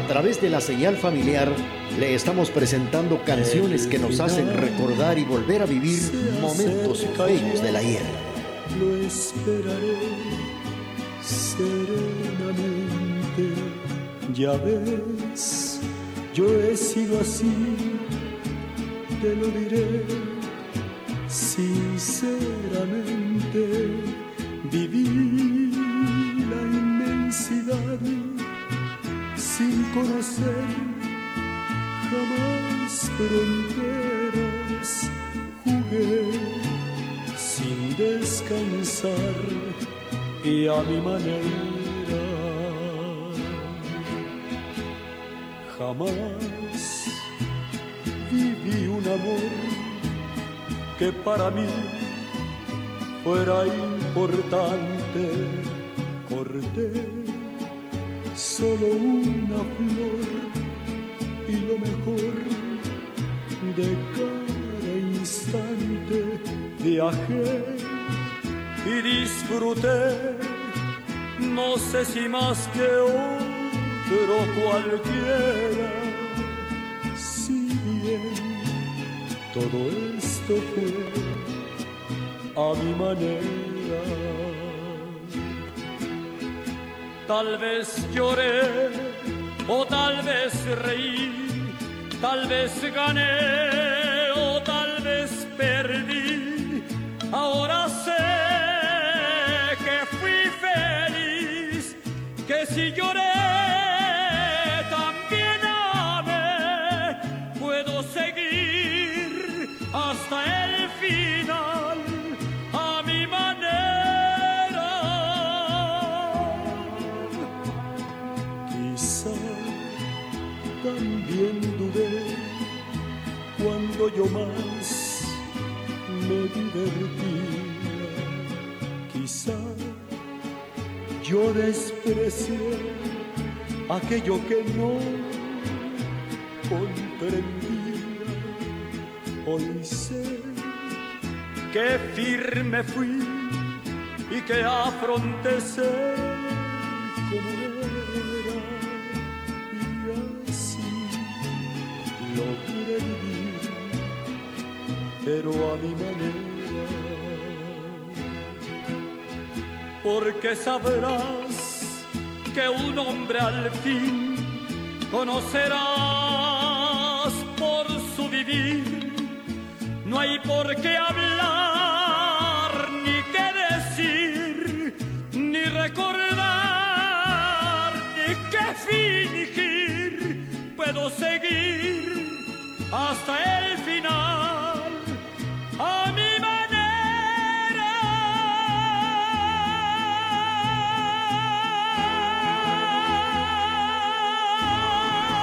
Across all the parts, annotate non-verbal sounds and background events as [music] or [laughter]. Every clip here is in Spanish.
A través de la señal familiar le estamos presentando canciones que nos hacen recordar y volver a vivir momentos bellos del ayer. Lo esperaré serenamente, ya ves, yo he sido así, te lo diré sinceramente, viví conocer jamás fronteras. Jugué sin descansar y a mi manera. Jamás viví un amor que para mí fuera importante. Corté solo una flor y lo mejor de cada instante viajé y disfruté, no sé si más que otro cualquiera, si bien todo esto fue a mi manera. Tal vez lloré o tal vez reí, tal vez gané o tal vez perdí. Ahora yo más me divertía. Quizá yo desprecié aquello que no comprendía. Hoy sé que firme fui y que afronté Porque sabrás que un hombre al fin conocerás por su vivir. No hay por qué hablar, ni qué decir, ni recordar, ni qué fingir. Puedo seguir hasta el final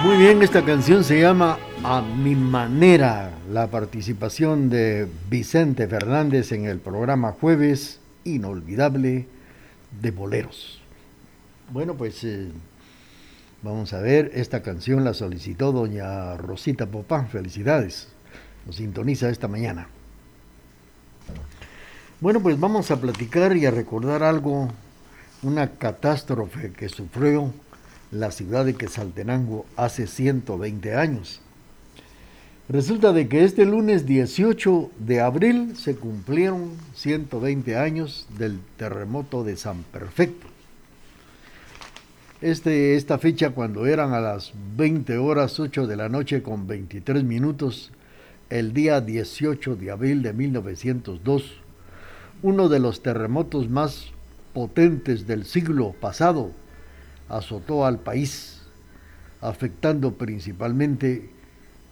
Muy bien, esta canción se llama A mi manera, la participación de Vicente Fernández en el programa Jueves Inolvidable de Boleros. Bueno, pues eh, vamos a ver, esta canción la solicitó doña Rosita Popán, felicidades, nos sintoniza esta mañana. Bueno, pues vamos a platicar y a recordar algo, una catástrofe que sufrió la ciudad de Quetzaltenango hace 120 años. Resulta de que este lunes 18 de abril se cumplieron 120 años del terremoto de San Perfecto. Este, esta fecha cuando eran a las 20 horas 8 de la noche con 23 minutos, el día 18 de abril de 1902, uno de los terremotos más potentes del siglo pasado azotó al país, afectando principalmente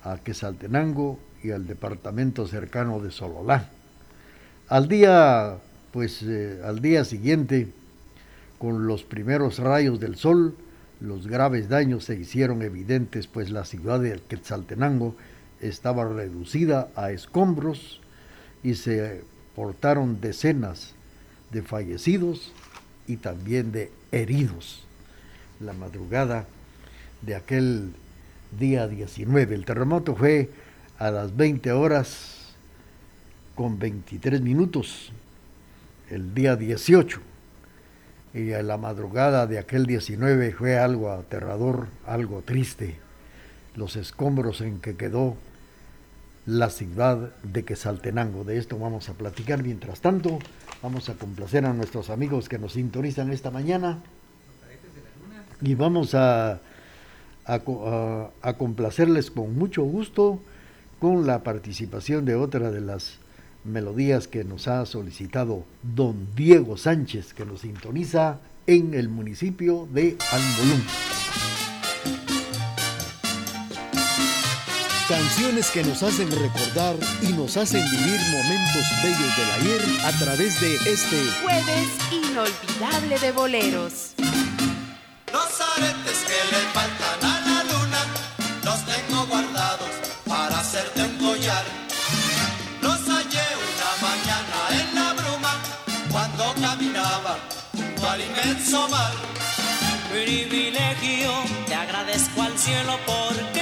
a Quesaltenango y al departamento cercano de Sololá. Al día, pues, eh, al día siguiente, con los primeros rayos del sol, los graves daños se hicieron evidentes, pues la ciudad de Quetzaltenango estaba reducida a escombros y se portaron decenas de fallecidos y también de heridos. La madrugada de aquel día 19. El terremoto fue a las 20 horas con 23 minutos, el día 18. y en la madrugada de aquel 19 fue algo aterrador, algo triste, los escombros en que quedó la ciudad de Quesaltenango. De esto vamos a platicar. Mientras tanto, vamos a complacer a nuestros amigos que nos sintonizan esta mañana y vamos a, a, complacerles con mucho gusto con la participación de otra de las melodías que nos ha solicitado don Diego Sánchez, que nos sintoniza en el municipio de Almolún. Canciones que nos hacen recordar y nos hacen vivir momentos bellos del ayer a través de este jueves inolvidable de boleros. Los aretes que le faltan a la luna los tengo guardados para hacerte un collar. Los hallé una mañana en la bruma cuando caminaba junto al inmenso mar. Privilegio, te agradezco al cielo porque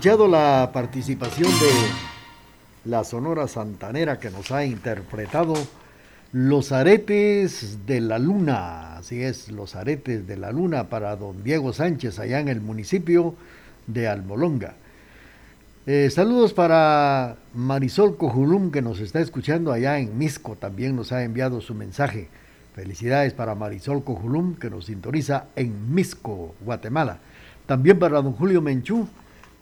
escuchado la participación de la Sonora Santanera que nos ha interpretado Los aretes de la luna. Así es, Los aretes de la luna para don Diego Sánchez allá en el municipio de Almolonga. Eh, saludos para Marisol Cojulum que nos está escuchando allá en Misco, también nos ha enviado su mensaje. Felicidades para Marisol Cojulum que nos sintoniza en Misco, Guatemala. También para don Julio Menchú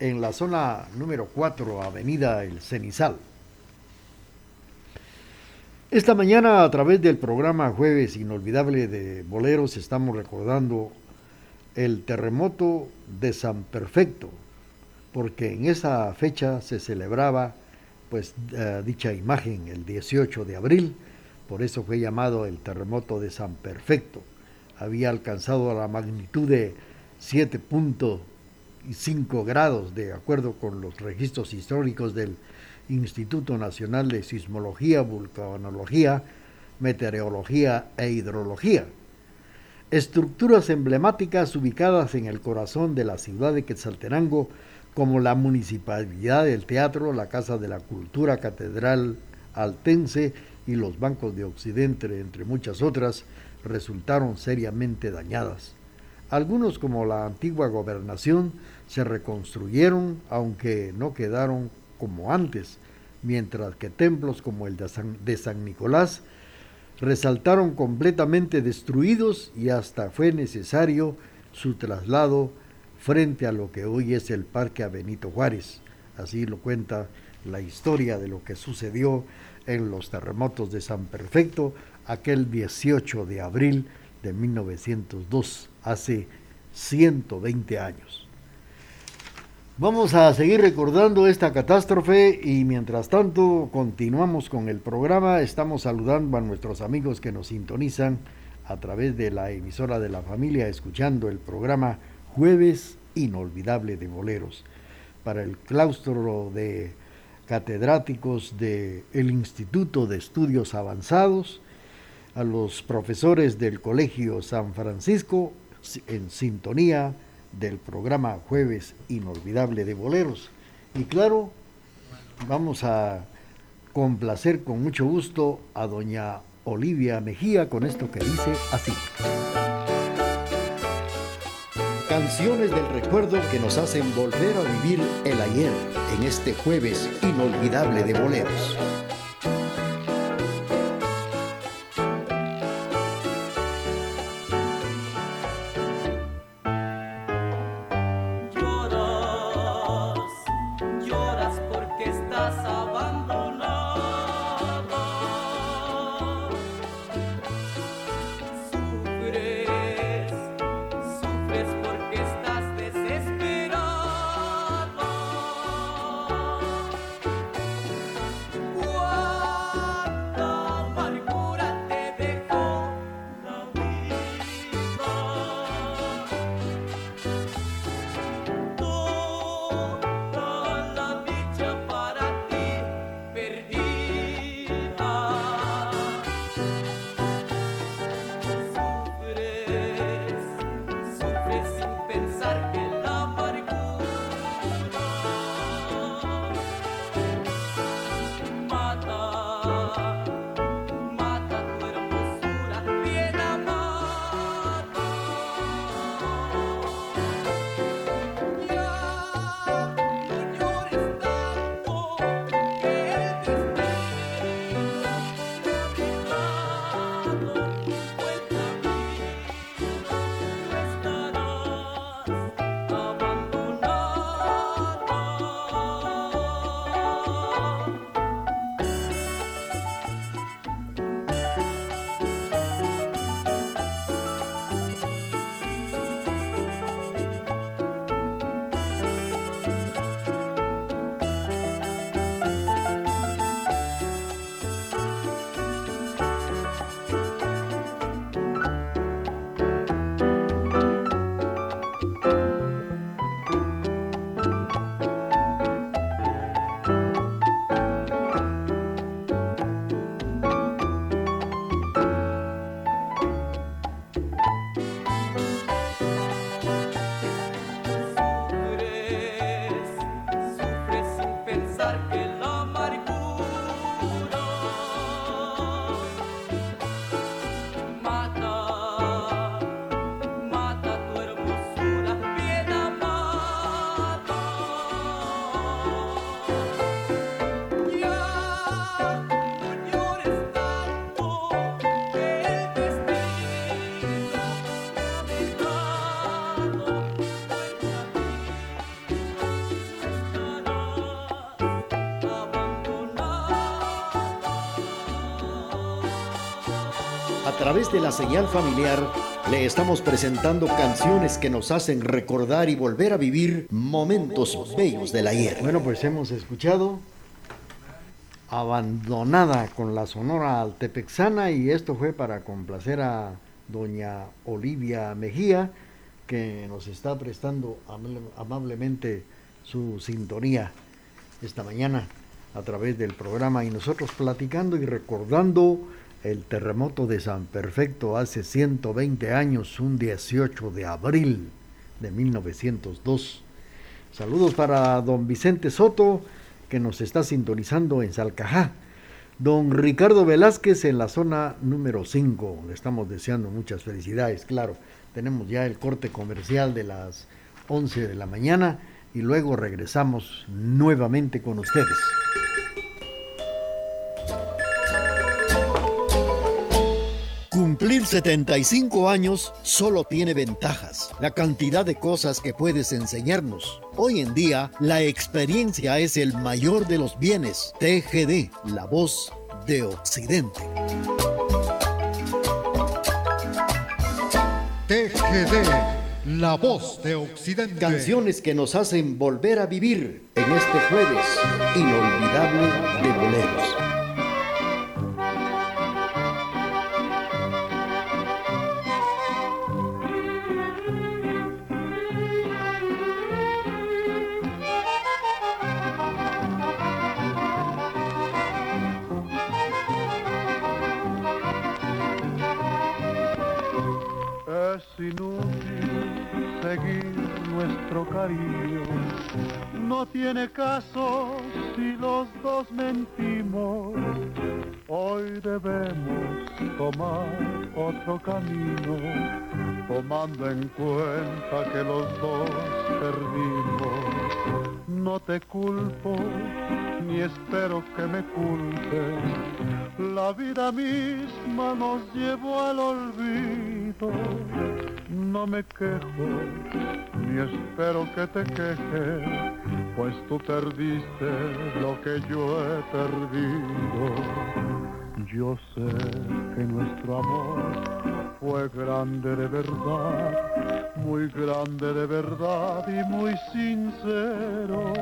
en la zona número 4, Avenida El Cenizal. Esta mañana a través del programa Jueves Inolvidable de Boleros estamos recordando el terremoto de San Perfecto, porque en esa fecha se celebraba pues eh, dicha imagen el 18 de abril, por eso fue llamado el terremoto de San Perfecto. Había alcanzado la magnitud de 7.5 grados de acuerdo con los registros históricos del Instituto Nacional de Sismología, Vulcanología, Meteorología e Hidrología. Estructuras emblemáticas ubicadas en el corazón de la ciudad de Quetzaltenango, como la Municipalidad del Teatro, la Casa de la Cultura Catedral Altense y los bancos de Occidente, entre muchas otras, resultaron seriamente dañadas. Algunos, como la antigua gobernación, se reconstruyeron, aunque no quedaron como antes, mientras que templos como el de San, Nicolás resaltaron completamente destruidos y hasta fue necesario su traslado frente a lo que hoy es el Parque a Benito Juárez. Así lo cuenta la historia de lo que sucedió en los terremotos de San Perfecto aquel 18 de abril de 1902, hace 120 años. Vamos a seguir recordando esta catástrofe y mientras tanto continuamos con el programa. Estamos saludando a nuestros amigos que nos sintonizan a través de la emisora de la familia, escuchando el programa Jueves Inolvidable de Boleros para el claustro de catedráticos del el Instituto de Estudios Avanzados, a los profesores del Colegio San Francisco en sintonía del programa Jueves Inolvidable de Boleros. Y claro, vamos a complacer con mucho gusto a doña Olivia Mejía con esto que dice así. Canciones del recuerdo que nos hacen volver a vivir el ayer en este jueves inolvidable de boleros. Través de la señal familiar le estamos presentando canciones que nos hacen recordar y volver a vivir momentos bellos del ayer. Bueno, pues hemos escuchado Abandonada con la Sonora Altepexana y esto fue para complacer a doña Olivia Mejía que nos está prestando amablemente su sintonía esta mañana a través del programa y nosotros platicando y recordando el terremoto de San Perfecto hace 120 años, un 18 de abril de 1902. Saludos para don Vicente Soto, que nos está sintonizando en Salcajá. Don Ricardo Velázquez en la zona número 5. Le estamos deseando muchas felicidades, claro. Tenemos ya el corte comercial de las 11 de la mañana y luego regresamos nuevamente con ustedes. Cumplir 75 años solo tiene ventajas, la cantidad de cosas que puedes enseñarnos. Hoy en día, la experiencia es el mayor de los bienes. TGD, la voz de Occidente. TGD, la voz de Occidente. Canciones que nos hacen volver a vivir en este jueves inolvidable de boleros. No tiene caso si los dos mentimos. Hoy debemos tomar otro camino, tomando en cuenta que los dos perdimos. No te culpo, ni espero que me culpes. La vida misma nos llevó al olvido. No me quejo, ni espero que te quejes, pues tú perdiste lo que yo he perdido. Yo sé que nuestro amor fue grande de verdad, muy grande de verdad y muy sincero,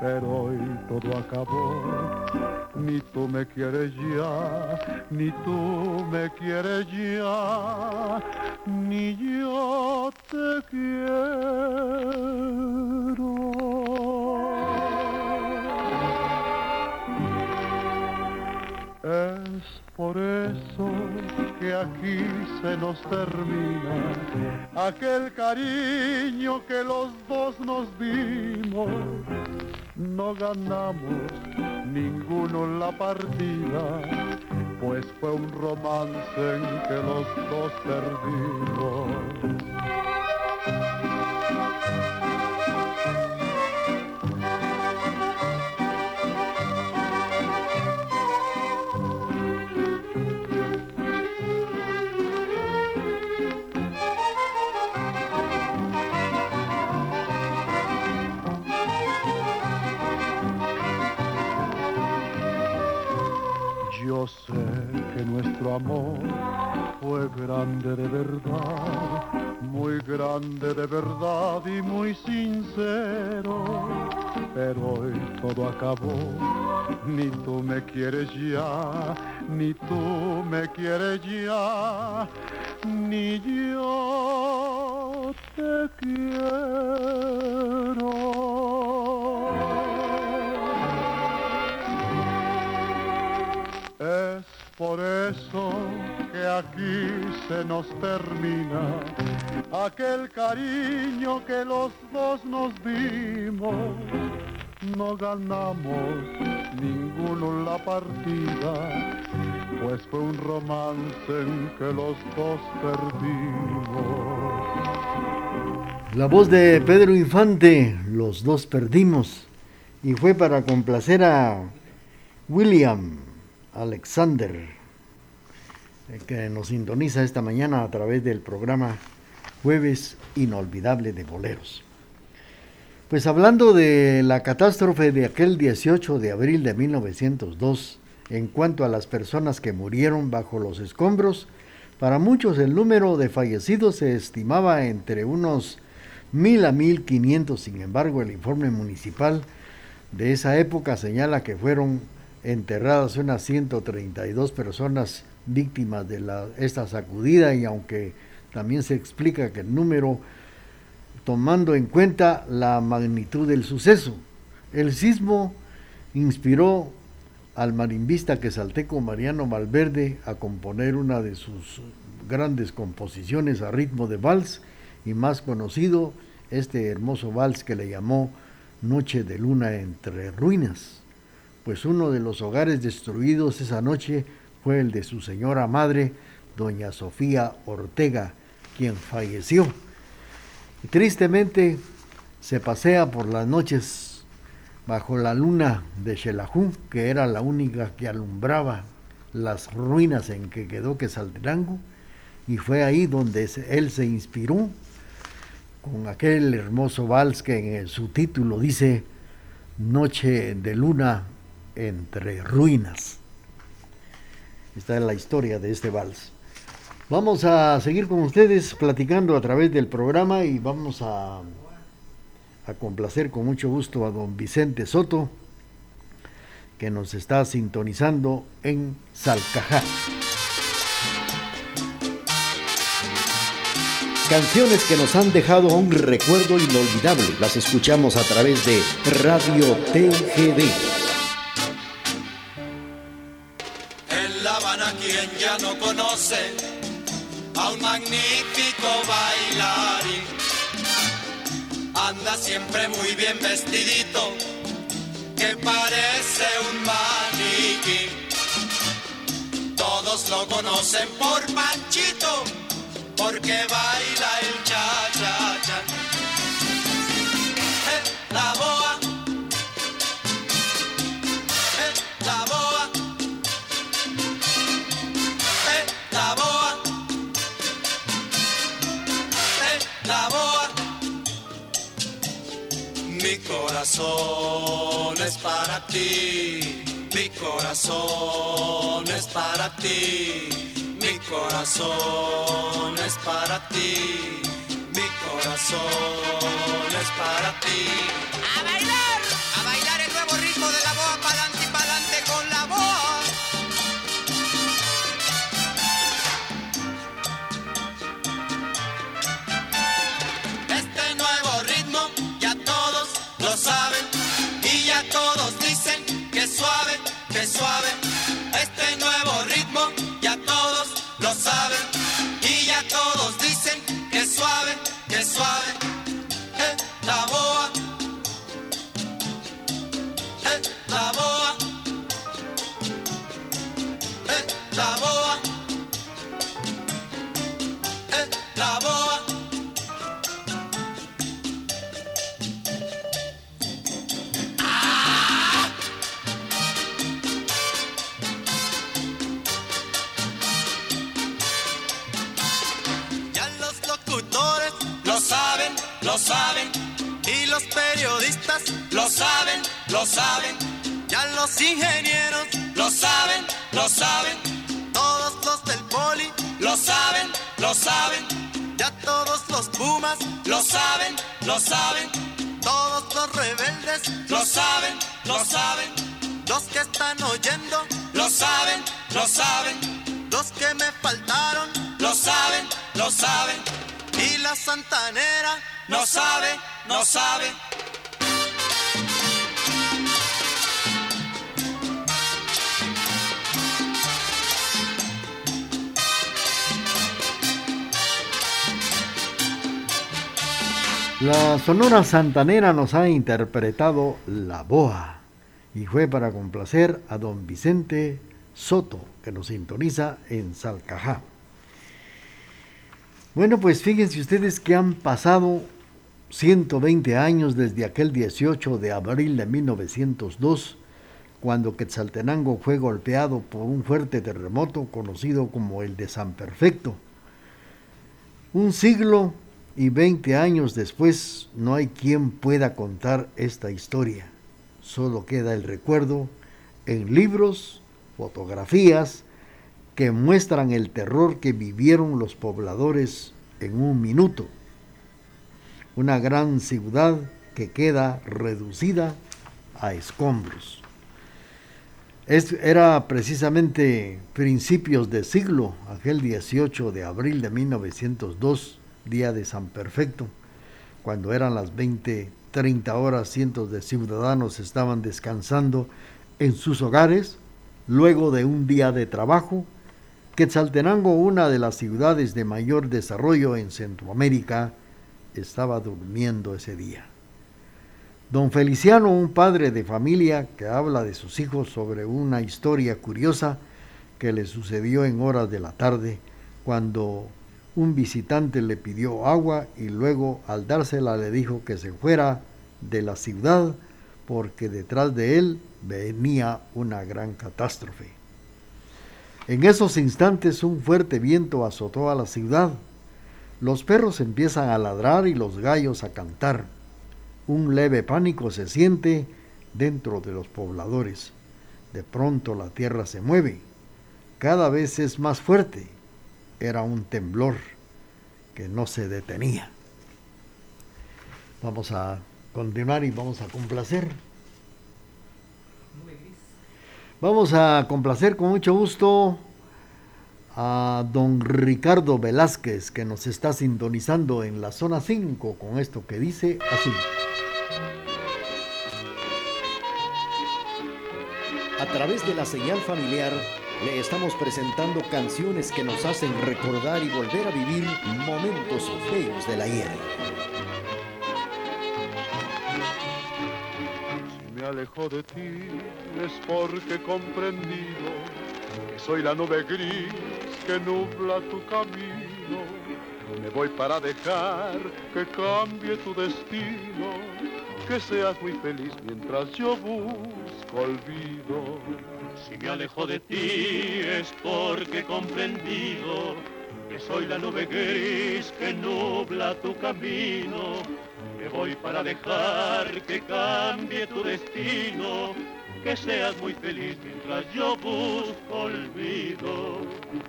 pero hoy todo acabó. Ni tú me quieres ya, ni tú me quieres ya, ni yo te quiero. Es por eso aquí se nos termina aquel cariño que los dos nos dimos. No ganamos ninguno la partida, pues fue un romance en que los dos perdimos. Sé que nuestro amor fue grande de verdad, muy grande de verdad y muy sincero. Pero hoy todo acabó, ni tú me quieres ya, ni tú me quieres ya, ni yo te quiero. Por eso que aquí se nos termina aquel cariño que los dos nos dimos. No ganamos ninguno la partida, pues fue un romance en que los dos perdimos. La voz de Pedro Infante, los dos perdimos, y fue para complacer a William Alexander, que nos sintoniza esta mañana a través del programa Jueves Inolvidable de Boleros. Pues hablando de la catástrofe de aquel 18 de abril de 1902, en cuanto a las personas que murieron bajo los escombros, para muchos el número de fallecidos se estimaba entre unos mil a mil quinientos. Sin embargo, el informe municipal de esa época señala que fueron enterradas unas 132 personas víctimas de la, esta sacudida y aunque también se explica que el número, tomando en cuenta la magnitud del suceso, el sismo inspiró al marimbista quesalteco Mariano Valverde a componer una de sus grandes composiciones a ritmo de vals y más conocido este hermoso vals que le llamó Noche de Luna entre Ruinas, pues uno de los hogares destruidos esa noche fue el de su señora madre, doña Sofía Ortega, quien falleció. Y tristemente se pasea por las noches bajo la luna de Xelajú, que era la única que alumbraba las ruinas en que quedó Quesaltenango, y fue ahí donde él se inspiró con aquel hermoso vals que en su título dice Noche de Luna entre Ruinas. Esta es la historia de este vals. Vamos a seguir con ustedes platicando a través del programa y vamos a, complacer con mucho gusto a don Vicente Soto, que nos está sintonizando en Salcajá. Canciones que nos han dejado un recuerdo inolvidable. Las escuchamos a través de Radio TGV. Quien ya no conoce a un magnífico bailarín. Anda siempre muy bien vestidito, que parece un maniquí. Todos lo conocen por Panchito, porque baila el cha-cha-cha. Corazón es para ti, mi corazón es para ti, mi corazón es para ti, mi corazón es para ti. ¡A bailar! A bailar el nuevo ritmo de la boa, pa'lante y pa'lante con la boa. Suave. Lo saben. Y los periodistas lo saben, lo saben. Ya los ingenieros lo saben, lo saben. Todos los del poli lo saben, lo saben. Ya todos los pumas lo saben, lo saben. Todos los rebeldes lo saben, lo saben. Los que están oyendo lo saben, lo saben. Los que me faltaron lo saben, lo saben. La santanera no sabe, no sabe. La Sonora Santanera nos ha interpretado La Boa y fue para complacer a don Vicente Soto, que nos sintoniza en Salcajá. Bueno, pues fíjense ustedes que han pasado 120 años desde aquel 18 de abril de 1902, cuando Quetzaltenango fue golpeado por un fuerte terremoto conocido como el de San Perfecto. Un siglo y 20 años después no hay quien pueda contar esta historia. Solo queda el recuerdo en libros, fotografías que muestran el terror que vivieron los pobladores en un minuto. Una gran ciudad que queda reducida a escombros. Es- era precisamente principios de siglo, aquel 18 de abril de 1902, día de San Perfecto, cuando eran las 20, 30 horas, cientos de ciudadanos estaban descansando en sus hogares luego de un día de trabajo. Quetzaltenango, una de las ciudades de mayor desarrollo en Centroamérica, estaba durmiendo ese día. Don Feliciano, un padre de familia que habla de sus hijos sobre una historia curiosa que le sucedió en horas de la tarde, cuando un visitante le pidió agua y luego al dársela le dijo que se fuera de la ciudad porque detrás de él venía una gran catástrofe. En esos instantes un fuerte viento azotó a la ciudad. Los perros empiezan a ladrar y los gallos a cantar. Un leve pánico se siente dentro de los pobladores. De pronto la tierra se mueve. Cada vez es más fuerte. era un temblor que no se detenía. Vamos a continuar y vamos a complacer. Vamos a complacer con mucho gusto a don Ricardo Velázquez que nos está sintonizando en la zona 5 con esto que dice así. A través de la señal familiar le estamos presentando canciones que nos hacen recordar y volver a vivir momentos feos del ayer. Si me alejo de ti es porque he comprendido que soy la nube gris que nubla tu camino. Me voy para dejar que cambie tu destino, que seas muy feliz mientras yo busco olvido. Si me alejo de ti es porque he comprendido que soy la nube gris que nubla tu camino. Me voy para dejar que cambie tu destino, que seas muy feliz mientras yo busco olvido.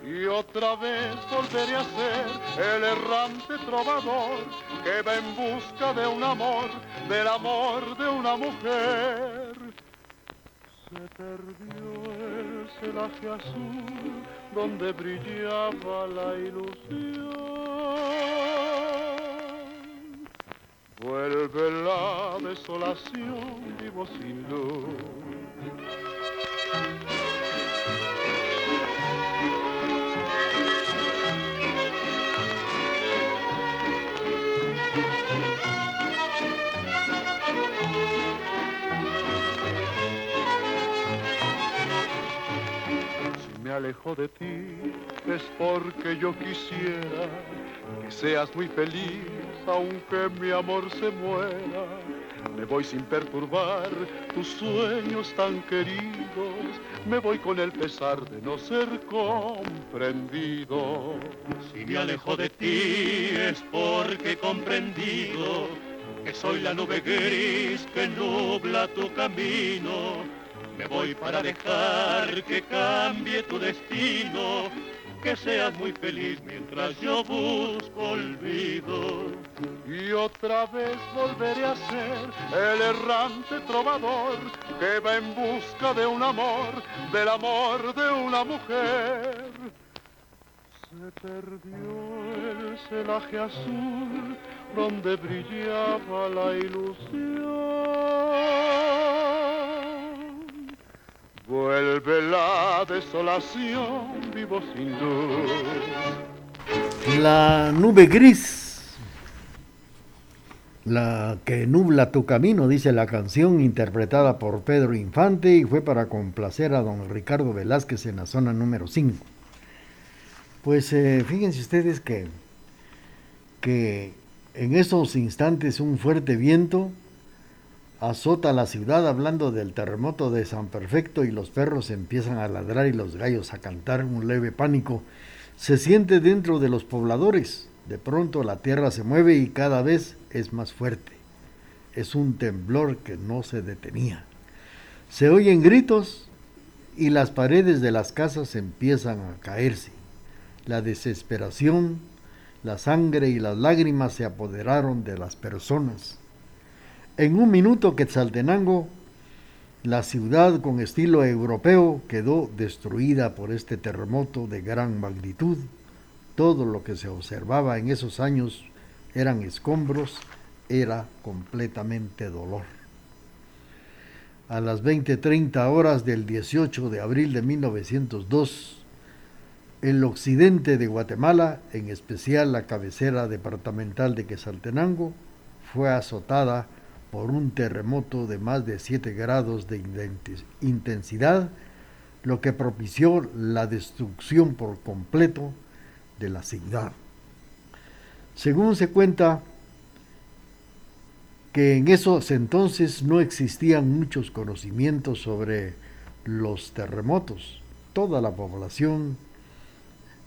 Y otra vez volveré a ser el errante trovador que va en busca de un amor, del amor de una mujer. Se perdió el celaje azul donde brillaba la ilusión. Vuelve la desolación, vivo sin luz. Alejo de ti es porque yo quisiera que seas muy feliz aunque mi amor se muera. Me voy sin perturbar tus sueños tan queridos. Me voy con el pesar de no ser comprendido. Si me alejo de ti es porque he comprendido que soy la nube gris que nubla tu camino. Me voy para dejar que cambie tu destino, que seas muy feliz mientras yo busco olvido. Y otra vez volveré a ser el errante trovador que va en busca de un amor, del amor de una mujer. Se perdió el celaje azul donde brillaba la ilusión. Vuelve la desolación, vivo sin luz. La nube gris, la que nubla tu camino, dice la canción interpretada por Pedro Infante y fue para complacer a don Ricardo Velázquez en la zona número 5. Pues eh, fíjense ustedes que, que en esos instantes un fuerte viento azota la ciudad hablando del terremoto de San Perfecto y los perros empiezan a ladrar y los gallos a cantar un leve pánico. Se siente dentro de los pobladores. De pronto la tierra se mueve y cada vez es más fuerte. Es un temblor que no se detenía. Se oyen gritos y las paredes de las casas empiezan a caerse. La desesperación, la sangre y las lágrimas se apoderaron de las personas. En un minuto Quetzaltenango, la ciudad con estilo europeo quedó destruida por este terremoto de gran magnitud. Todo lo que se observaba en esos años eran escombros, era completamente dolor. A las 20:30 horas del 18 de abril de 1902, el occidente de Guatemala, en especial la cabecera departamental de Quetzaltenango, fue azotada por un terremoto de más de 7 grados de intensidad, lo que propició la destrucción por completo de la ciudad. Según se cuenta que en esos entonces no existían muchos conocimientos sobre los terremotos. Toda la población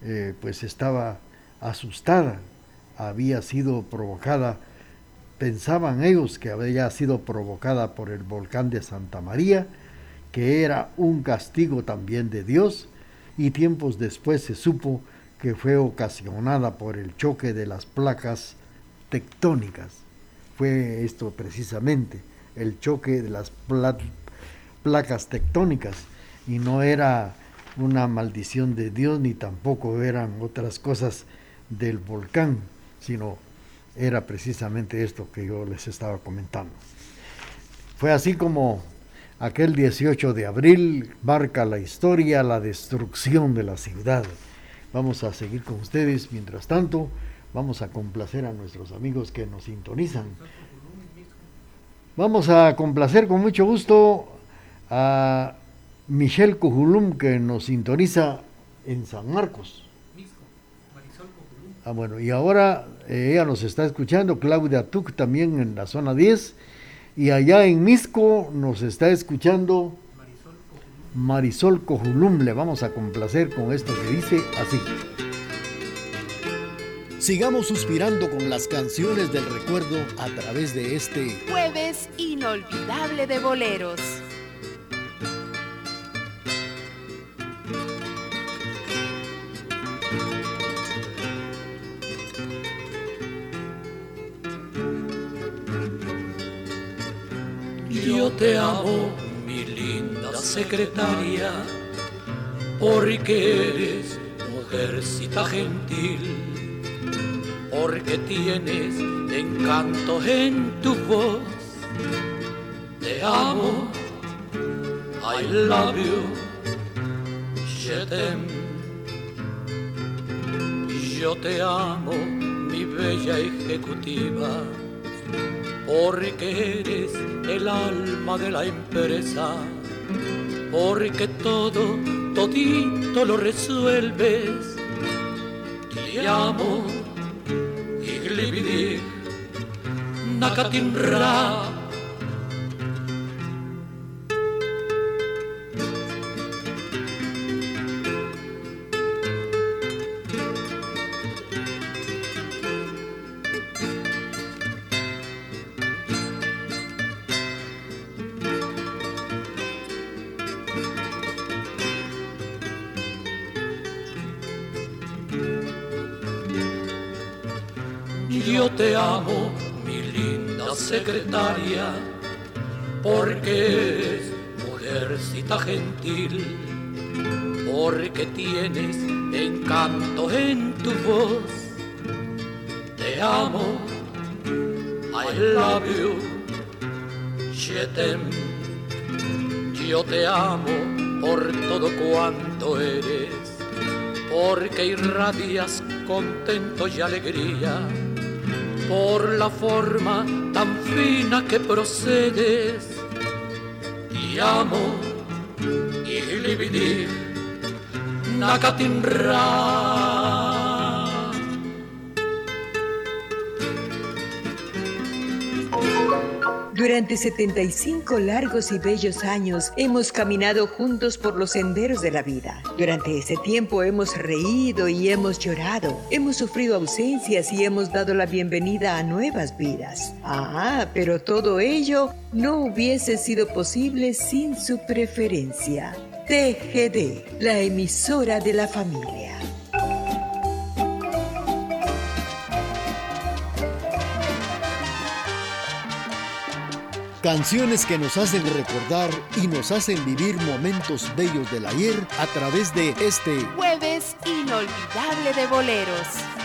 eh, pues estaba asustada, había sido provocada pensaban ellos que había sido provocada por el volcán de Santa María, que era un castigo también de Dios, y tiempos después se supo que fue ocasionada por el choque de las placas tectónicas. Fue esto precisamente, el choque de las pla- placas tectónicas y no era una maldición de Dios ni tampoco eran otras cosas del volcán, sino era precisamente esto que yo les estaba comentando. Fue así como aquel 18 de abril marca la historia, la destrucción de la ciudad. Vamos a seguir con ustedes, mientras tanto, vamos a complacer a nuestros amigos que nos sintonizan. Vamos a complacer con mucho gusto a Michelle Cujulum que nos sintoniza en San Marcos. Ah, bueno, y ahora eh, ella nos está escuchando, Claudia Tuc también en la zona 10, y allá en Misco nos está escuchando Marisol Cojulum. Le vamos a complacer con esto que dice así. Sigamos suspirando con las canciones del recuerdo a través de este Jueves inolvidable de boleros. Secretaria, porque eres mujercita gentil, porque tienes encanto en tu voz. Te amo, I love you. Yo te amo, mi bella ejecutiva porque eres el alma de la empresa, porque todo, todito lo resuelves. Te amo, Iglibidi, Nakatinra. Secretaria, porque eres mujercita gentil, porque tienes encanto en tu voz. Te amo, I love you, t'aime. Yo te amo por todo cuanto eres, porque irradias contento y alegría por la forma tan fina que procedes. Te amo, Iglibidi, Nakatinra. Durante 75 largos y bellos años hemos caminado juntos por los senderos de la vida. Durante ese tiempo hemos reído y hemos llorado, hemos sufrido ausencias y hemos dado la bienvenida a nuevas vidas. Ah, pero todo ello no hubiese sido posible sin su preferencia. TGD, la emisora de la familia. Canciones que nos hacen recordar y nos hacen vivir momentos bellos del ayer a través de este Jueves inolvidable de boleros.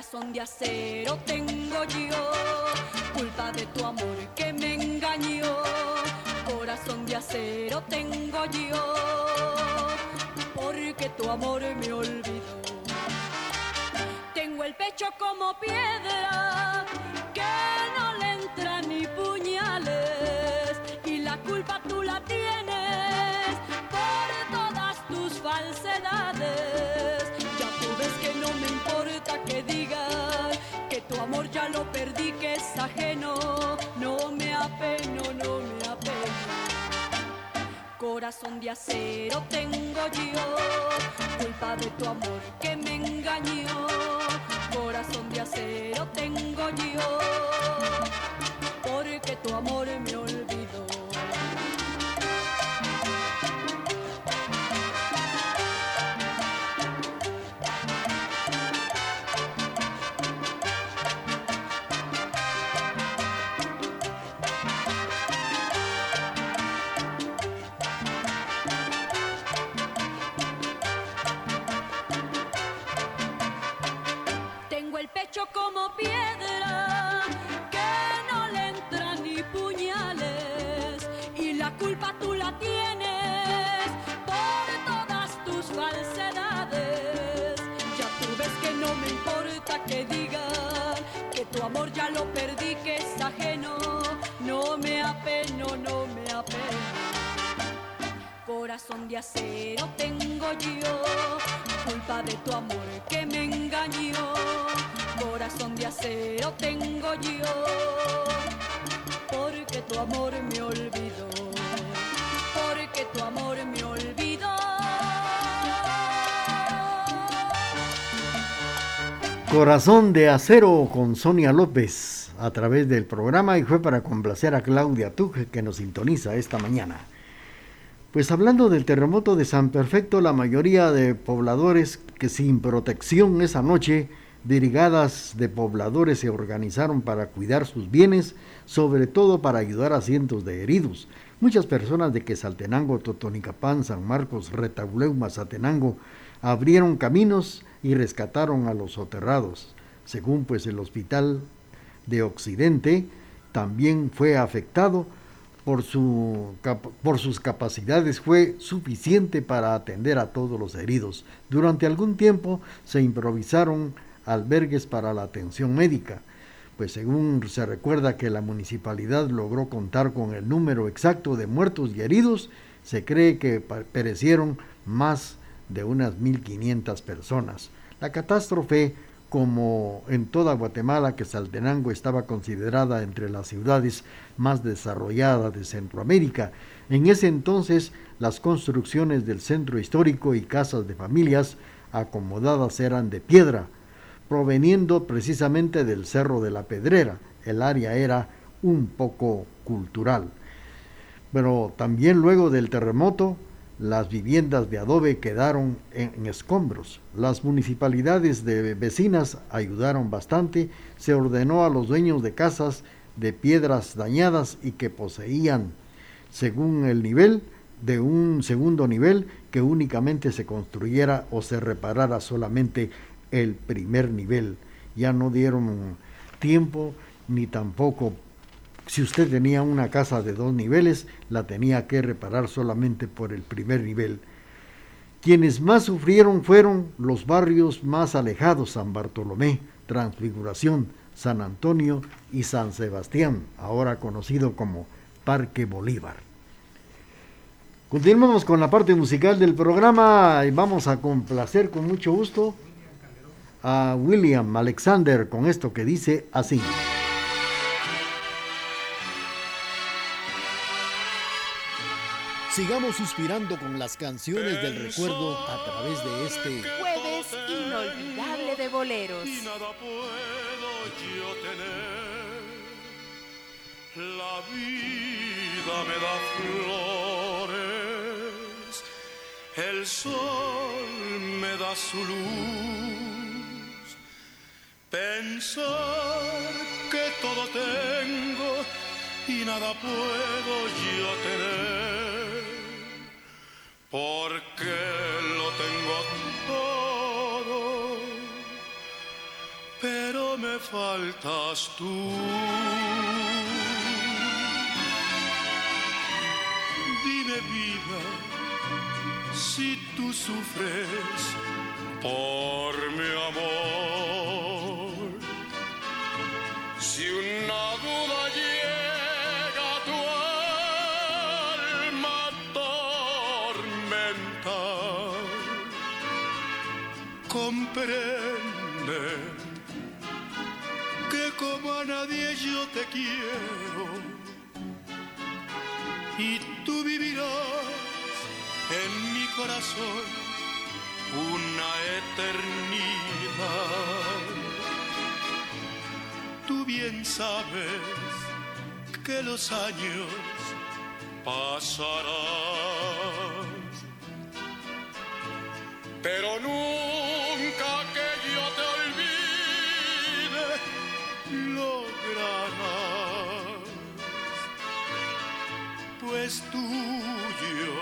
Corazón de acero tengo yo, culpa de tu amor que me engañó. Corazón de acero tengo yo, porque tu amor me olvidó. Tengo el pecho como piedra, es ajeno, no me apeno, no me apeno. Corazón de acero tengo yo, culpa de tu amor que me engañó. Corazón de acero tengo yo, porque tu amor me olvidó. Ya lo perdí, que es ajeno. No me apeno, no me apeno. Corazón de acero tengo yo, culpa de tu amor que me engañó. Corazón de acero tengo yo, porque tu amor me olvidó, porque tu amor me Corazón de Acero con Sonia López a través del programa y fue para complacer a Claudia Tuje que nos sintoniza esta mañana. Pues hablando del terremoto de San Perfecto, la mayoría de pobladores que sin protección esa noche, brigadas de pobladores se organizaron para cuidar sus bienes, sobre todo para ayudar a cientos de heridos. Muchas personas de Quesaltenango, Totonicapán, San Marcos, Retauleu, Mazatenango abrieron caminos y rescataron a los soterrados. Según pues el hospital de Occidente, también fue afectado por, su, por sus capacidades fue suficiente para atender a todos los heridos. Durante algún tiempo se improvisaron albergues para la atención médica, pues según se recuerda que la municipalidad logró contar con el número exacto de muertos y heridos, se cree que perecieron más de unas 1.500 personas. La catástrofe como en toda Guatemala, que Saltenango estaba considerada entre las ciudades más desarrolladas de Centroamérica. En ese entonces, las construcciones del centro histórico y casas de familias acomodadas eran de piedra, proveniendo precisamente del Cerro de la Pedrera. El área era un poco cultural. Pero también luego del terremoto, las viviendas de adobe quedaron en, escombros. Las municipalidades de vecinas ayudaron bastante. Se ordenó a los dueños de casas de piedras dañadas y que poseían, según el nivel, de un segundo nivel, que únicamente se construyera o se reparara solamente el primer nivel. Ya no dieron tiempo ni tampoco si usted tenía una casa de dos niveles, la tenía que reparar solamente por el primer nivel. Quienes más sufrieron fueron los barrios más alejados, San Bartolomé, Transfiguración, San Antonio y San Sebastián, ahora conocido como Parque Bolívar. Continuamos con la parte musical del programa y vamos a complacer con mucho gusto a William Alexander con esto que dice así. Sigamos suspirando con las canciones del recuerdo a través de este jueves inolvidable de boleros. Y nada puedo yo tener. La vida me da flores, el sol me da su luz. Pensar que todo tengo y nada puedo yo tener porque lo tengo todo, pero me faltas tú. Dime vida, si tú sufres por mi amor, si una comprende que como a nadie yo te quiero. Y tú vivirás en mi corazón una eternidad. Tú bien sabes que los años pasarán. Pero nunca pues tuyo.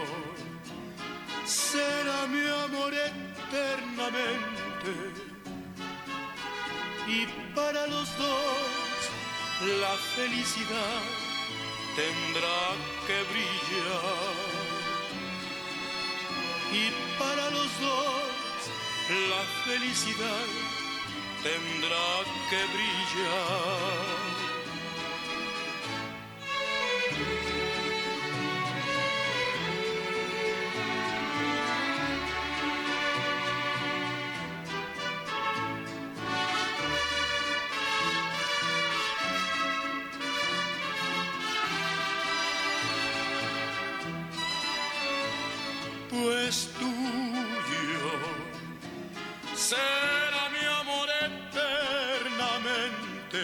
Será mi amor eternamente. Y para los dos la felicidad tendrá que brillar. Y para los dos la felicidad tendrá que brillar. Pues tuyo será mi amor eternamente.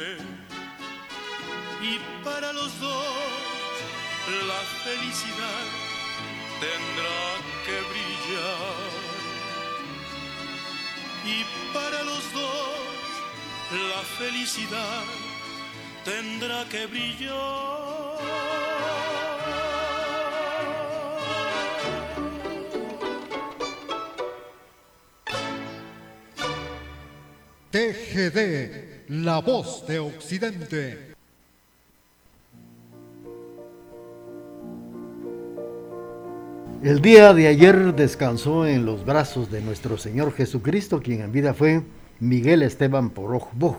Y para los dos la felicidad tendrá que brillar. Y para los dos la felicidad tendrá que brillar. TGD, la voz de Occidente. El día de ayer descansó en los brazos de nuestro Señor Jesucristo, quien en vida fue Miguel Esteban Poroj Boj.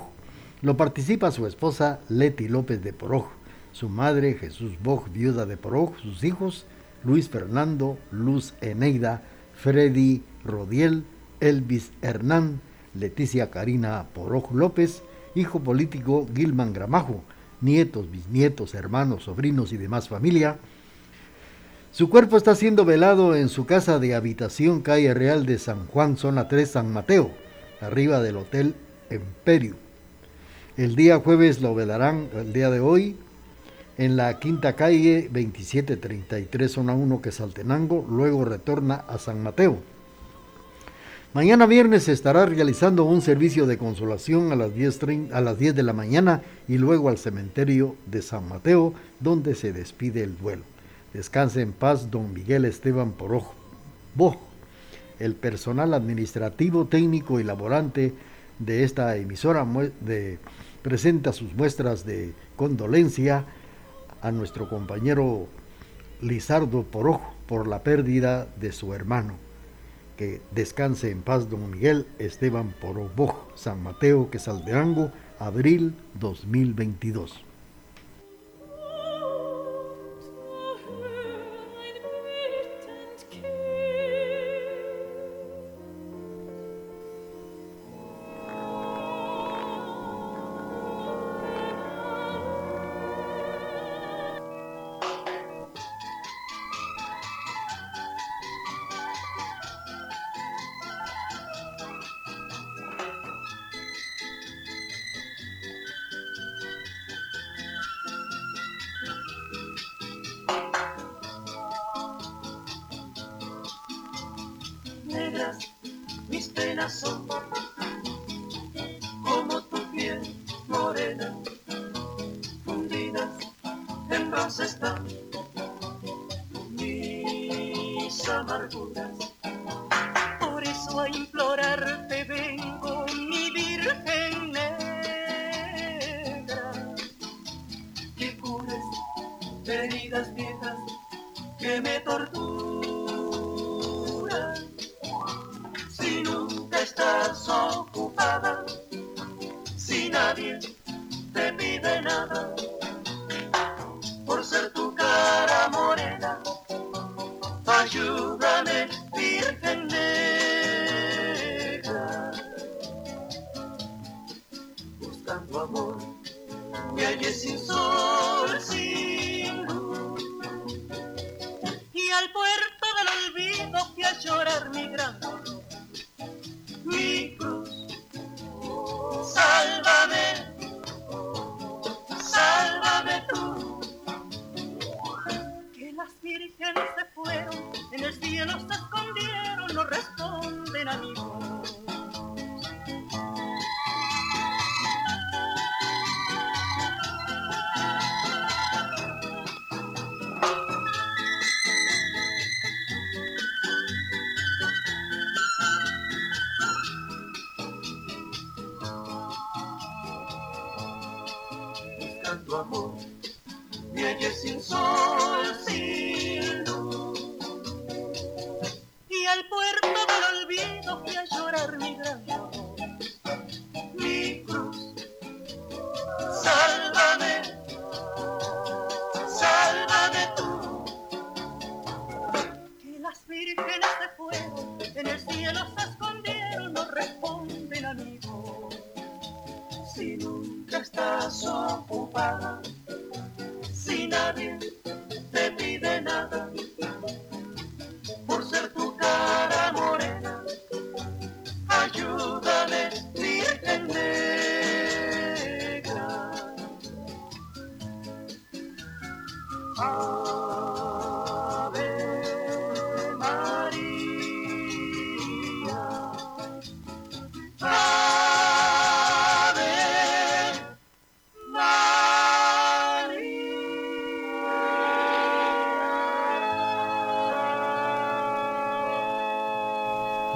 Lo participa su esposa Leti López de Poroj, su madre Jesús Boj, viuda de Poroj, sus hijos Luis Fernando, Luz Eneida, Freddy Rodiel, Elvis Hernán, Leticia Karina Poroj López, hijo político Gilman Gramajo, nietos, bisnietos, hermanos, sobrinos y demás familia. Su cuerpo está siendo velado en su casa de habitación, calle Real de San Juan, zona 3, San Mateo, arriba del Hotel Emperio. El día jueves lo velarán, el día de hoy, en la quinta calle 2733, zona 1, Quesaltenango, luego retorna a San Mateo. Mañana viernes estará realizando un servicio de consolación a las, 10, a las 10 de la mañana y luego al cementerio de San Mateo, donde se despide el vuelo. Descanse en paz don Miguel Esteban Porojo. El personal administrativo, técnico y laborante de esta emisora de, presenta sus muestras de condolencia a nuestro compañero Lizardo Porojo por la pérdida de su hermano. Que descanse en paz don Miguel Esteban Poroboj, San Mateo, Quesalderango, abril 2022.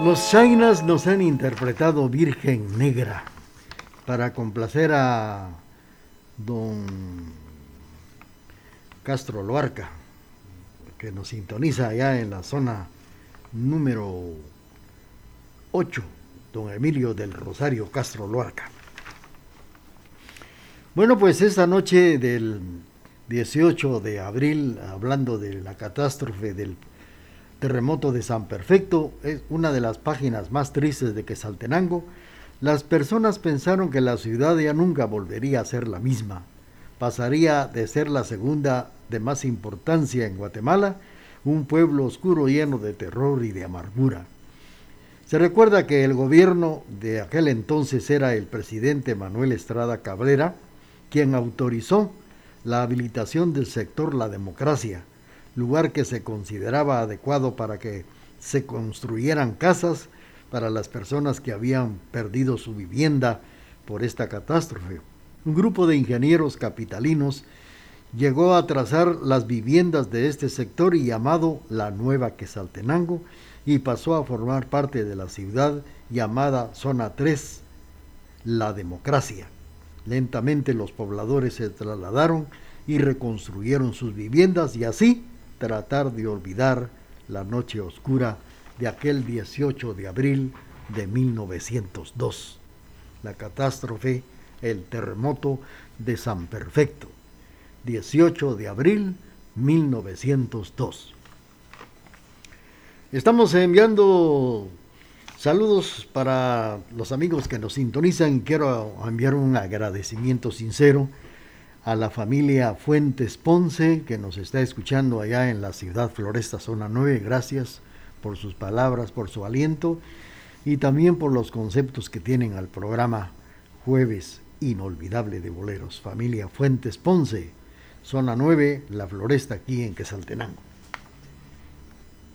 Los Chainas nos han interpretado Virgen Negra para complacer a don Castro Loarca, que nos sintoniza allá en la zona número 8, don Emilio del Rosario Castro Loarca. Bueno, pues esta noche del 18 de abril, hablando de la catástrofe del terremoto de San Perfecto, es una de las páginas más tristes de Quesaltenango, las personas pensaron que la ciudad ya nunca volvería a ser la misma. Pasaría de ser la segunda de más importancia en Guatemala, un pueblo oscuro lleno de terror y de amargura. Se recuerda que el gobierno de aquel entonces era el presidente Manuel Estrada Cabrera, quien autorizó la habilitación del sector La Democracia, lugar que se consideraba adecuado para que se construyeran casas para las personas que habían perdido su vivienda por esta catástrofe. Un grupo de ingenieros capitalinos llegó a trazar las viviendas de este sector llamado la Nueva Quesaltenango y pasó a formar parte de la ciudad llamada Zona 3, la democracia. Lentamente los pobladores se trasladaron y reconstruyeron sus viviendas y así tratar de olvidar la noche oscura de aquel 18 de abril de 1902. La catástrofe, el terremoto de San Perfecto. 18 de abril 1902. Estamos enviando saludos para los amigos que nos sintonizan. Quiero enviar un agradecimiento sincero a la familia Fuentes Ponce que nos está escuchando allá en la ciudad Floresta Zona 9. Gracias por sus palabras, por su aliento y también por los conceptos que tienen al programa Jueves Inolvidable de Boleros. Familia Fuentes Ponce, Zona 9, La Floresta aquí en Quesaltenango.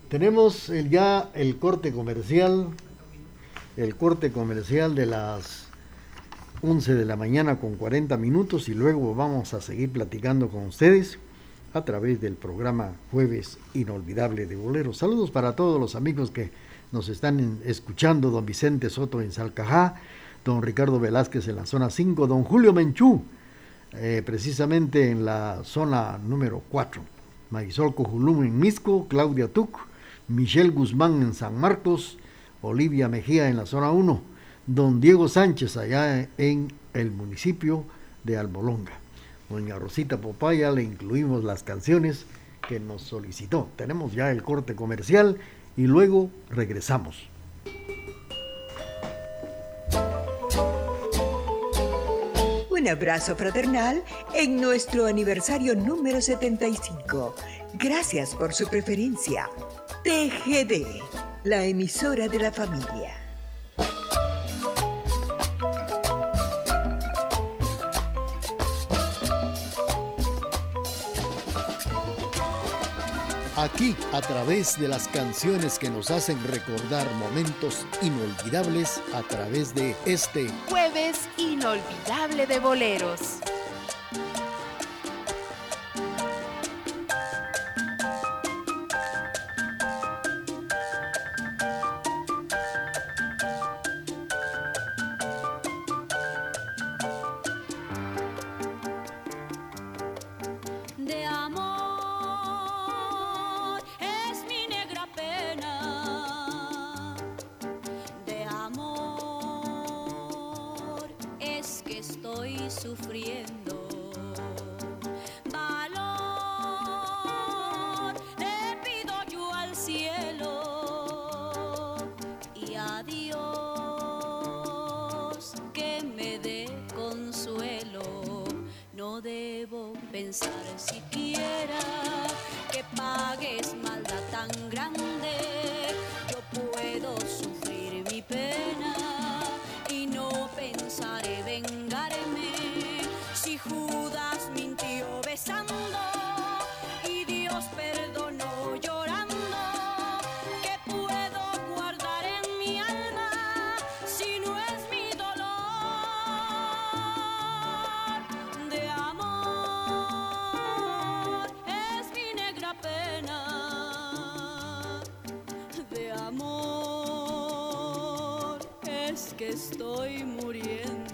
Tenemos el, ya el corte comercial, el corte comercial de las 11 de la mañana con 40 minutos y luego vamos a seguir platicando con ustedes a través del programa Jueves Inolvidable de Boleros. Saludos para todos los amigos que nos están escuchando, don Vicente Soto en Salcajá, don Ricardo Velázquez en la zona 5, don Julio Menchú, eh, precisamente en la zona número 4, Marisol Cojulum en Misco, Claudia Tuc, Michelle Guzmán en San Marcos, Olivia Mejía en la zona 1, don Diego Sánchez allá en el municipio de Albolonga. Doña Rosita Popaya le incluimos las canciones que nos solicitó. Tenemos ya el corte comercial y luego regresamos. Un abrazo fraternal en nuestro aniversario número 75. Gracias por su preferencia. TGD, la emisora de la familia. Aquí a través de las canciones que nos hacen recordar momentos inolvidables a través de este Jueves inolvidable de boleros. Es que estoy muriendo.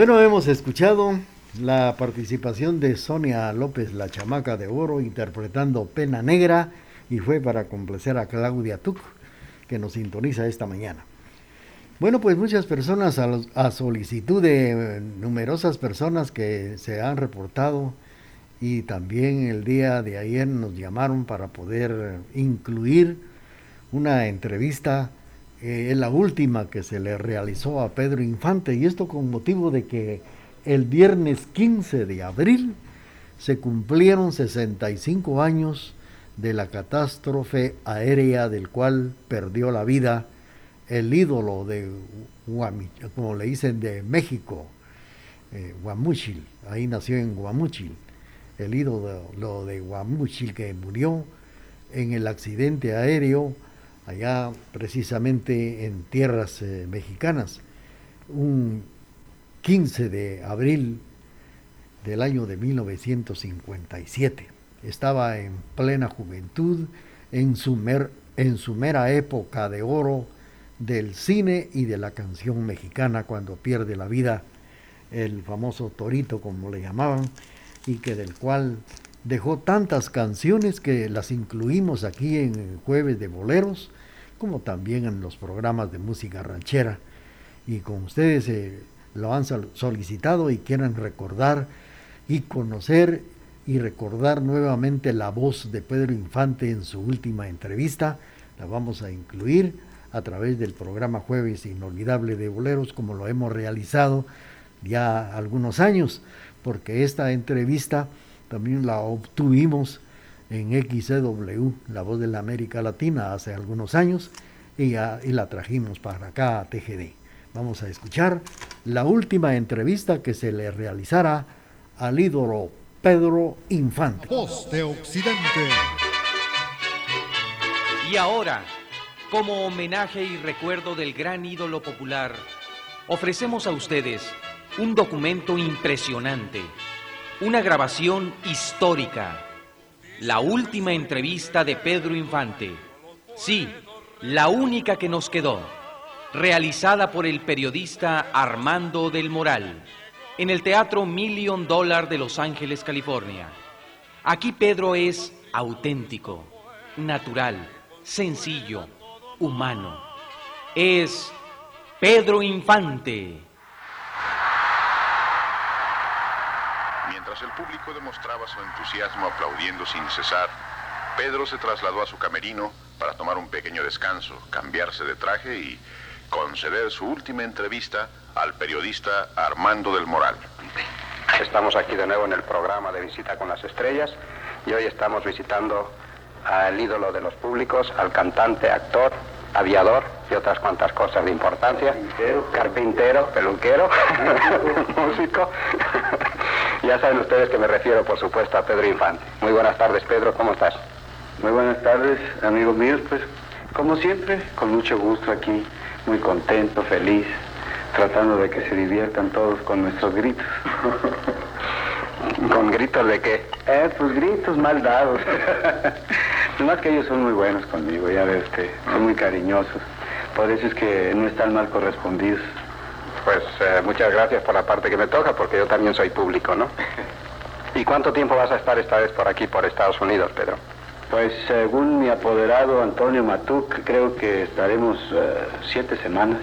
Bueno, hemos escuchado la participación de Sonia López, la chamaca de oro, interpretando Pena Negra, y fue para complacer a Claudia Tuc, que nos sintoniza esta mañana. Bueno, pues muchas personas, a, los- a solicitud de eh, numerosas personas que se han reportado, y también el día de ayer nos llamaron para poder incluir una entrevista, eh, es la última que se le realizó a Pedro Infante, y esto con motivo de que el viernes 15 de abril se cumplieron 65 años de la catástrofe aérea del cual perdió la vida el ídolo de como le dicen de México, eh, Guamúchil, ahí nació en Guamúchil, el ídolo lo de Guamúchil que murió en el accidente aéreo allá precisamente en tierras eh, mexicanas, un 15 de abril del año de 1957. Estaba en plena juventud, en su, mer- en su mera época de oro del cine y de la canción mexicana cuando pierde la vida el famoso Torito como le llamaban y que del cual dejó tantas canciones que las incluimos aquí en Jueves de Boleros como también en los programas de música ranchera y con ustedes eh, lo han sol- solicitado y quieren recordar y conocer y recordar nuevamente la voz de Pedro Infante en su última entrevista. La vamos a incluir a través del programa Jueves Inolvidable de Boleros, como lo hemos realizado ya algunos años, porque esta entrevista también la obtuvimos en XCW, La Voz de la América Latina, hace algunos años, y, la trajimos para acá a TGD. Vamos a escuchar la última entrevista que se le realizara al ídolo Pedro Infante. Voz de Occidente. Y ahora, como homenaje y recuerdo del gran ídolo popular, ofrecemos a ustedes un documento impresionante, una grabación histórica, la última entrevista de Pedro Infante. Sí, la única que nos quedó, realizada por el periodista Armando del Moral, en el Teatro Million Dollar de Los Ángeles, California. Aquí Pedro es auténtico, natural, sencillo, humano. Es Pedro Infante. Mientras el público demostraba su entusiasmo aplaudiendo sin cesar, Pedro se trasladó a su camerino para tomar un pequeño descanso, cambiarse de traje y conceder su última entrevista al periodista Armando del Moral. Estamos aquí de nuevo en el programa de Visita con las Estrellas y hoy estamos visitando al ídolo de los públicos, al cantante, actor, aviador y otras cuantas cosas de importancia. Carpintero, peluquero, [laughs] músico. Ya saben ustedes que me refiero, por supuesto, a Pedro Infante. Muy buenas tardes, Pedro, ¿cómo estás? Muy buenas tardes, amigos míos. Pues, como siempre, con mucho gusto aquí, muy contento, feliz, tratando de que se diviertan todos con nuestros gritos. [laughs] ¿Con gritos de qué? Eh, pues gritos mal dados. [laughs] Más que ellos son muy buenos conmigo, ya ves que son muy cariñosos. Por eso es que no están mal correspondidos. Pues eh, muchas gracias por la parte que me toca, porque yo también soy público, ¿no? [laughs] ¿Y cuánto tiempo vas a estar esta vez por aquí, por Estados Unidos, Pedro? Pues según mi apoderado Antonio Matuc, creo que estaremos eh, siete semanas.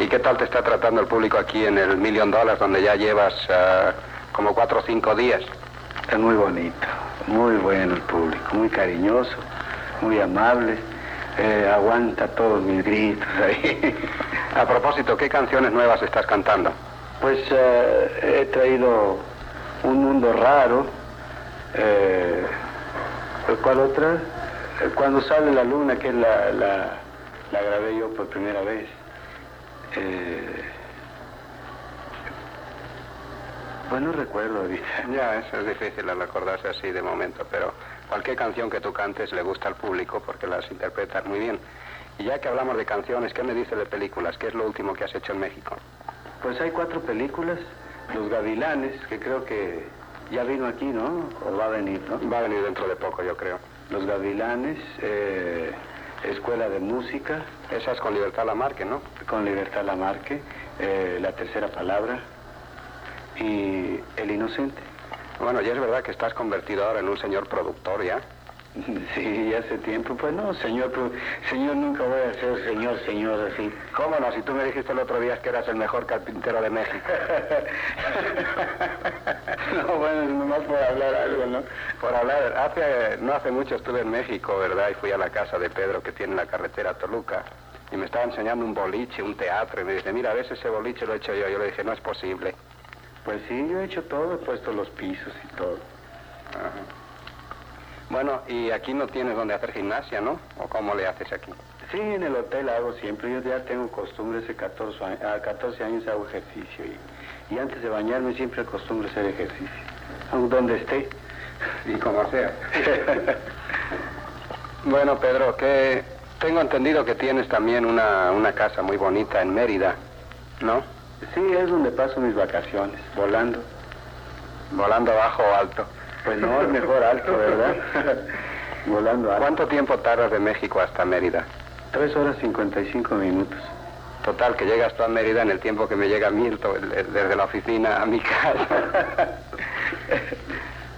¿Y qué tal te está tratando el público aquí en el Million Dollars, donde ya llevas eh, como cuatro o cinco días? Es muy bonito, muy bueno el público, muy cariñoso, muy amable, eh, aguanta todos mis gritos ahí. [laughs] A propósito, ¿qué canciones nuevas estás cantando? Pues eh, he traído Un Mundo Raro, eh, ¿cuál otra? Eh, Cuando sale la luna, que la, la, la grabé yo por primera vez. Eh, pues recuerdo ahorita. Ya, eso es difícil al acordarse así de momento, pero cualquier canción que tú cantes le gusta al público porque las interpretas muy bien. Y ya que hablamos de canciones, ¿qué me dices de películas? ¿Qué es lo último que has hecho en México? Pues hay cuatro películas. Los Gavilanes, que creo que ya vino aquí, ¿no? O va a venir, ¿no? Va a venir dentro de poco, yo creo. Los Gavilanes, eh, Escuela de Música. Esa es con Libertad Lamarque, ¿no? Con Libertad Lamarque. eh, la tercera palabra. Y El Inocente. Bueno, ya es verdad que estás convertido ahora en un señor productor, ¿ya? [laughs] Sí, hace tiempo. Pues no, señor, pues, señor, nunca voy a ser señor, señor, así. ¿Cómo no? Si tú me dijiste el otro día que eras el mejor carpintero de México. [laughs] no, bueno, nomás por hablar algo, ¿no? Por hablar, hace, no hace mucho estuve en México, ¿verdad? Y fui a la casa de Pedro que tiene la carretera Toluca. Y me estaba enseñando un boliche, un teatro. Y me dice, mira, a veces ese boliche lo he hecho yo. Yo le dije, no es posible. Pues sí, yo he hecho todo, he puesto los pisos y todo. Ajá. Bueno, y aquí no tienes donde hacer gimnasia, ¿no? ¿O cómo le haces aquí? Sí, en el hotel hago siempre. Yo ya tengo costumbre, hace 14, años, a 14 años hago ejercicio. Y, y antes de bañarme siempre acostumbro a hacer ejercicio. Donde esté. [laughs] Y como sea. [laughs] bueno, Pedro, que tengo entendido que tienes también una, una casa muy bonita en Mérida, ¿no? Sí, es donde paso mis vacaciones, volando. ¿Volando bajo o alto? Pues no, es mejor alto, [laughs] ¿verdad? volando alto. ¿Cuánto tiempo tardas de México hasta Mérida? Tres horas 55 minutos. Total, que llegas tú a Mérida en el tiempo que me llega Milton, desde la oficina a mi casa. [laughs]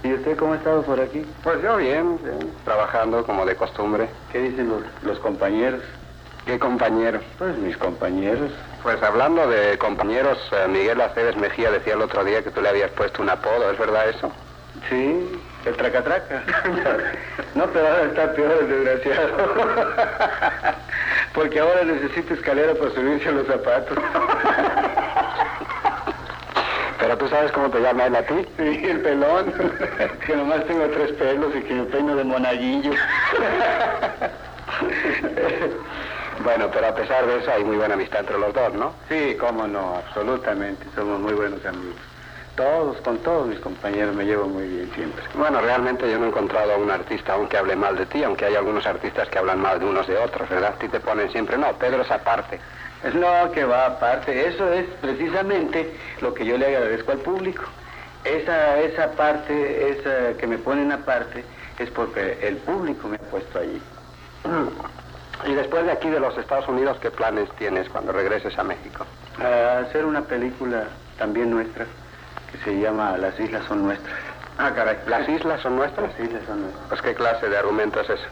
¿Y usted cómo ha estado por aquí? Pues yo bien, bien, trabajando como de costumbre. ¿Qué dicen los, los compañeros? ¿Qué compañeros? Pues mis compañeros. Pues hablando de compañeros, eh, Miguel Aceves Mejía decía el otro día que tú le habías puesto un apodo, ¿es verdad eso? Sí, el tracatraca. [laughs] no, pero ahora está peor el desgraciado. [laughs] Porque ahora necesita escalera para subirse a los zapatos. [laughs] ¿Pero tú sabes cómo te llama él a ti? Sí, el pelón. que nomás tengo tres pelos y que me peino de monaguillo. Bueno, pero a pesar de eso hay muy buena amistad entre los dos, ¿no? Sí, cómo no, absolutamente. Somos muy buenos amigos. Todos, con todos mis compañeros me llevo muy bien siempre. Bueno, realmente yo no he encontrado a un artista aún que hable mal de ti, aunque hay algunos artistas que hablan mal de unos de otros, ¿verdad? A ti te ponen siempre, no, Pedro es aparte. No, que va aparte. Eso es precisamente lo que yo le agradezco al público. Esa, esa parte, esa que me ponen aparte, es porque el público me ha puesto allí. [clears throat] Y después de aquí de los Estados Unidos, ¿qué planes tienes cuando regreses a México? A hacer una película también nuestra, que se llama Las Islas son nuestras. Ah, caray. ¿Las islas son nuestras? Las islas son nuestras. Pues, ¿qué clase de argumento es eso?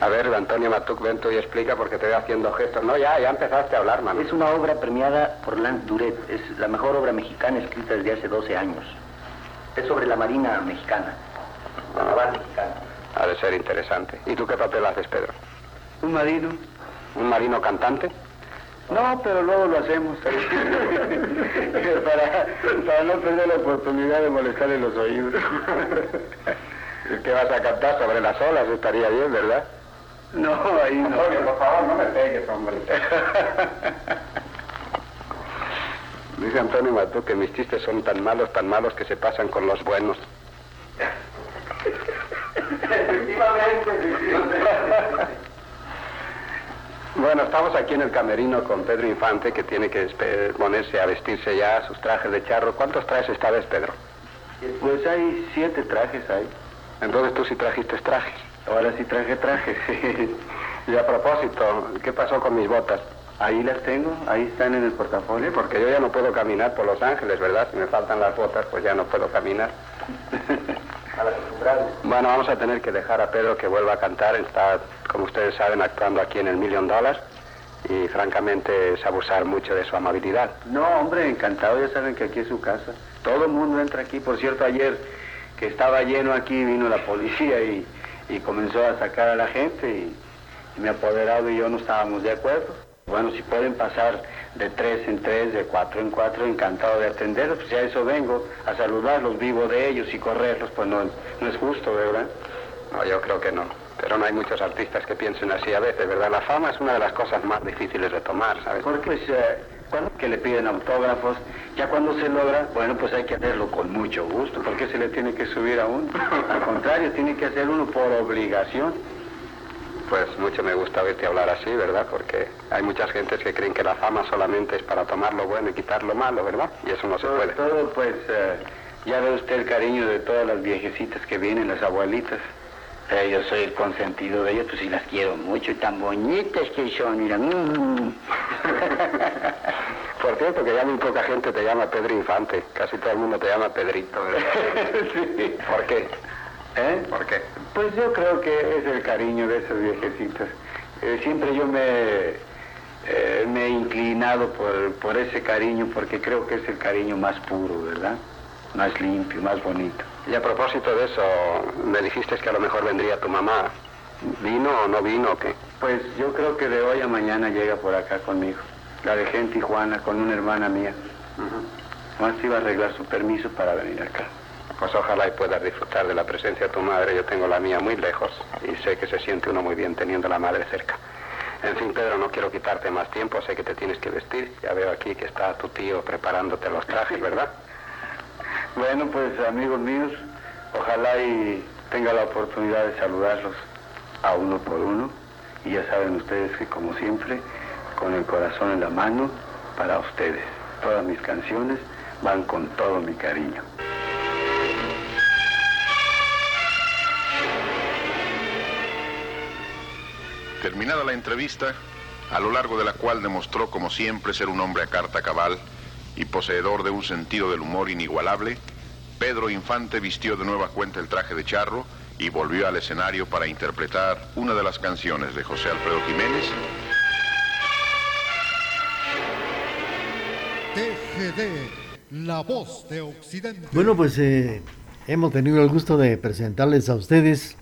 A ver, Antonio Matuk, ven tú y explica porque te veo haciendo gestos. No, ya, ya empezaste a hablar, mami. Es una obra premiada por Lance Duret. Es la mejor obra mexicana escrita desde hace 12 años. Es sobre la Marina mexicana, la naval mexicana. Ha de ser interesante. ¿Y tú qué papel haces, Pedro? Un marino. ¿Un marino cantante? No, pero luego lo hacemos. [laughs] para, para no perder la oportunidad de molestarle los oídos. ¿Qué vas a cantar sobre las olas? Estaría bien, ¿verdad? No, ahí no. Antonio, por favor, no me pegues, hombre. [laughs] Dice Antonio Matú que mis chistes son tan malos, tan malos que se pasan con los buenos. [laughs] Bueno, estamos aquí en el camerino con Pedro Infante, que tiene que ponerse a vestirse ya sus trajes de charro. ¿Cuántos traes esta vez, Pedro? Pues hay siete trajes ahí. Entonces tú sí trajiste trajes. Ahora sí traje trajes. [laughs] Y a propósito, ¿qué pasó con mis botas? Ahí las tengo, ahí están en el portafolio. Porque yo ya no puedo caminar por Los Ángeles, ¿verdad? Si me faltan las botas, pues ya no puedo caminar. [laughs] Bueno, vamos a tener que dejar a Pedro que vuelva a cantar. Está, como ustedes saben, actuando aquí en el Million Dollars. Y francamente es abusar mucho de su amabilidad. No, hombre, encantado. Ya saben que aquí es su casa. Todo el mundo entra aquí. Por cierto, ayer que estaba lleno aquí, vino la policía y, y comenzó a sacar a la gente y, y mi apoderado y yo no estábamos de acuerdo. Bueno, si pueden pasar de tres en tres, de cuatro en cuatro, encantado de atenderlos. Pues si a eso vengo, a saludarlos, vivo de ellos y correrlos, pues no, no es justo, ¿verdad? No, yo creo que no. Pero no hay muchos artistas que piensen así a veces, ¿verdad? La fama es una de las cosas más difíciles de tomar, ¿sabes? Porque pues, eh, cuando que le piden autógrafos, ya cuando se logra, bueno, pues hay que hacerlo con mucho gusto. ¿Por qué se le tiene que subir a uno? Al contrario, tiene que hacer uno por obligación. Pues mucho me gusta verte hablar así, ¿verdad? Porque hay muchas gentes que creen que la fama solamente es para tomar lo bueno y quitar lo malo, ¿verdad? Y eso no se Sobre puede. todo, pues, eh, ya ve usted el cariño de todas las viejecitas que vienen, las abuelitas. Eh, yo soy el consentido de ellas, pues sí las quiero mucho y tan bonitas que son, mira. mm. [laughs] Por cierto, que ya muy poca gente te llama Pedro Infante. Casi todo el mundo te llama Pedrito, ¿verdad? [laughs] Sí. ¿Por qué? ¿Eh? ¿Por qué? Pues yo creo que es el cariño de esas viejecitas. Eh, siempre yo me, eh, me he inclinado por, por ese cariño porque creo que es el cariño más puro, ¿verdad? Más limpio, más bonito. Y a propósito de eso, me dijiste que a lo mejor vendría tu mamá. ¿Vino o no vino o qué? Pues yo creo que de hoy a mañana llega por acá conmigo. La dejé en Tijuana con una hermana mía. Más iba a arreglar su permiso para venir acá. Pues ojalá y puedas disfrutar de la presencia de tu madre. Yo tengo la mía muy lejos y sé que se siente uno muy bien teniendo la madre cerca. En fin, Pedro, no quiero quitarte más tiempo. Sé que te tienes que vestir. Ya veo aquí que está tu tío preparándote los trajes, ¿verdad? [laughs] Bueno, pues amigos míos, ojalá y tenga la oportunidad de saludarlos a uno por uno. Y ya saben ustedes que como siempre, con el corazón en la mano, para ustedes. Todas mis canciones van con todo mi cariño. Terminada la entrevista, a lo largo de la cual demostró como siempre ser un hombre a carta cabal y poseedor de un sentido del humor inigualable, Pedro Infante vistió de nueva cuenta el traje de charro y volvió al escenario para interpretar una de las canciones de José Alfredo Jiménez, TGD, la voz de Occidente. Bueno, pues eh, hemos tenido el gusto de presentarles a ustedes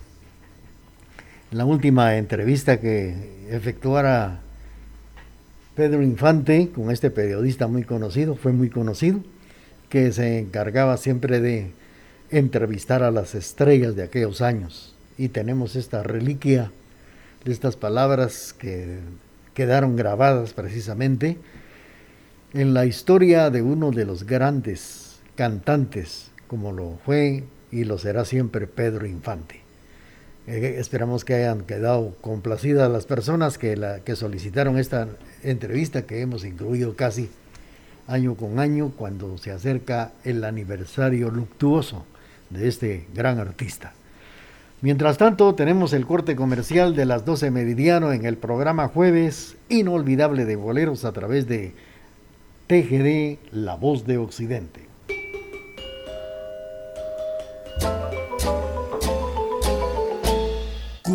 la última entrevista que efectuara Pedro Infante con este periodista muy conocido, fue muy conocido, que se encargaba siempre de entrevistar a las estrellas de aquellos años. Y tenemos esta reliquia de estas palabras que quedaron grabadas precisamente en la historia de uno de los grandes cantantes, como lo fue y lo será siempre Pedro Infante. Eh, esperamos que hayan quedado complacidas las personas que, la, que solicitaron esta entrevista que hemos incluido casi año con año cuando se acerca el aniversario luctuoso de este gran artista. Mientras tanto, tenemos el corte comercial de las 12 meridiano en el programa Jueves Inolvidable de Boleros a través de TGD La Voz de Occidente.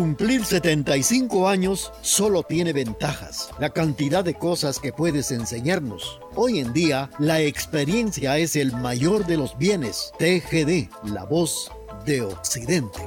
Cumplir 75 años solo tiene ventajas. La cantidad de cosas que puedes enseñarnos. Hoy en día, la experiencia es el mayor de los bienes. TGD, la voz de Occidente.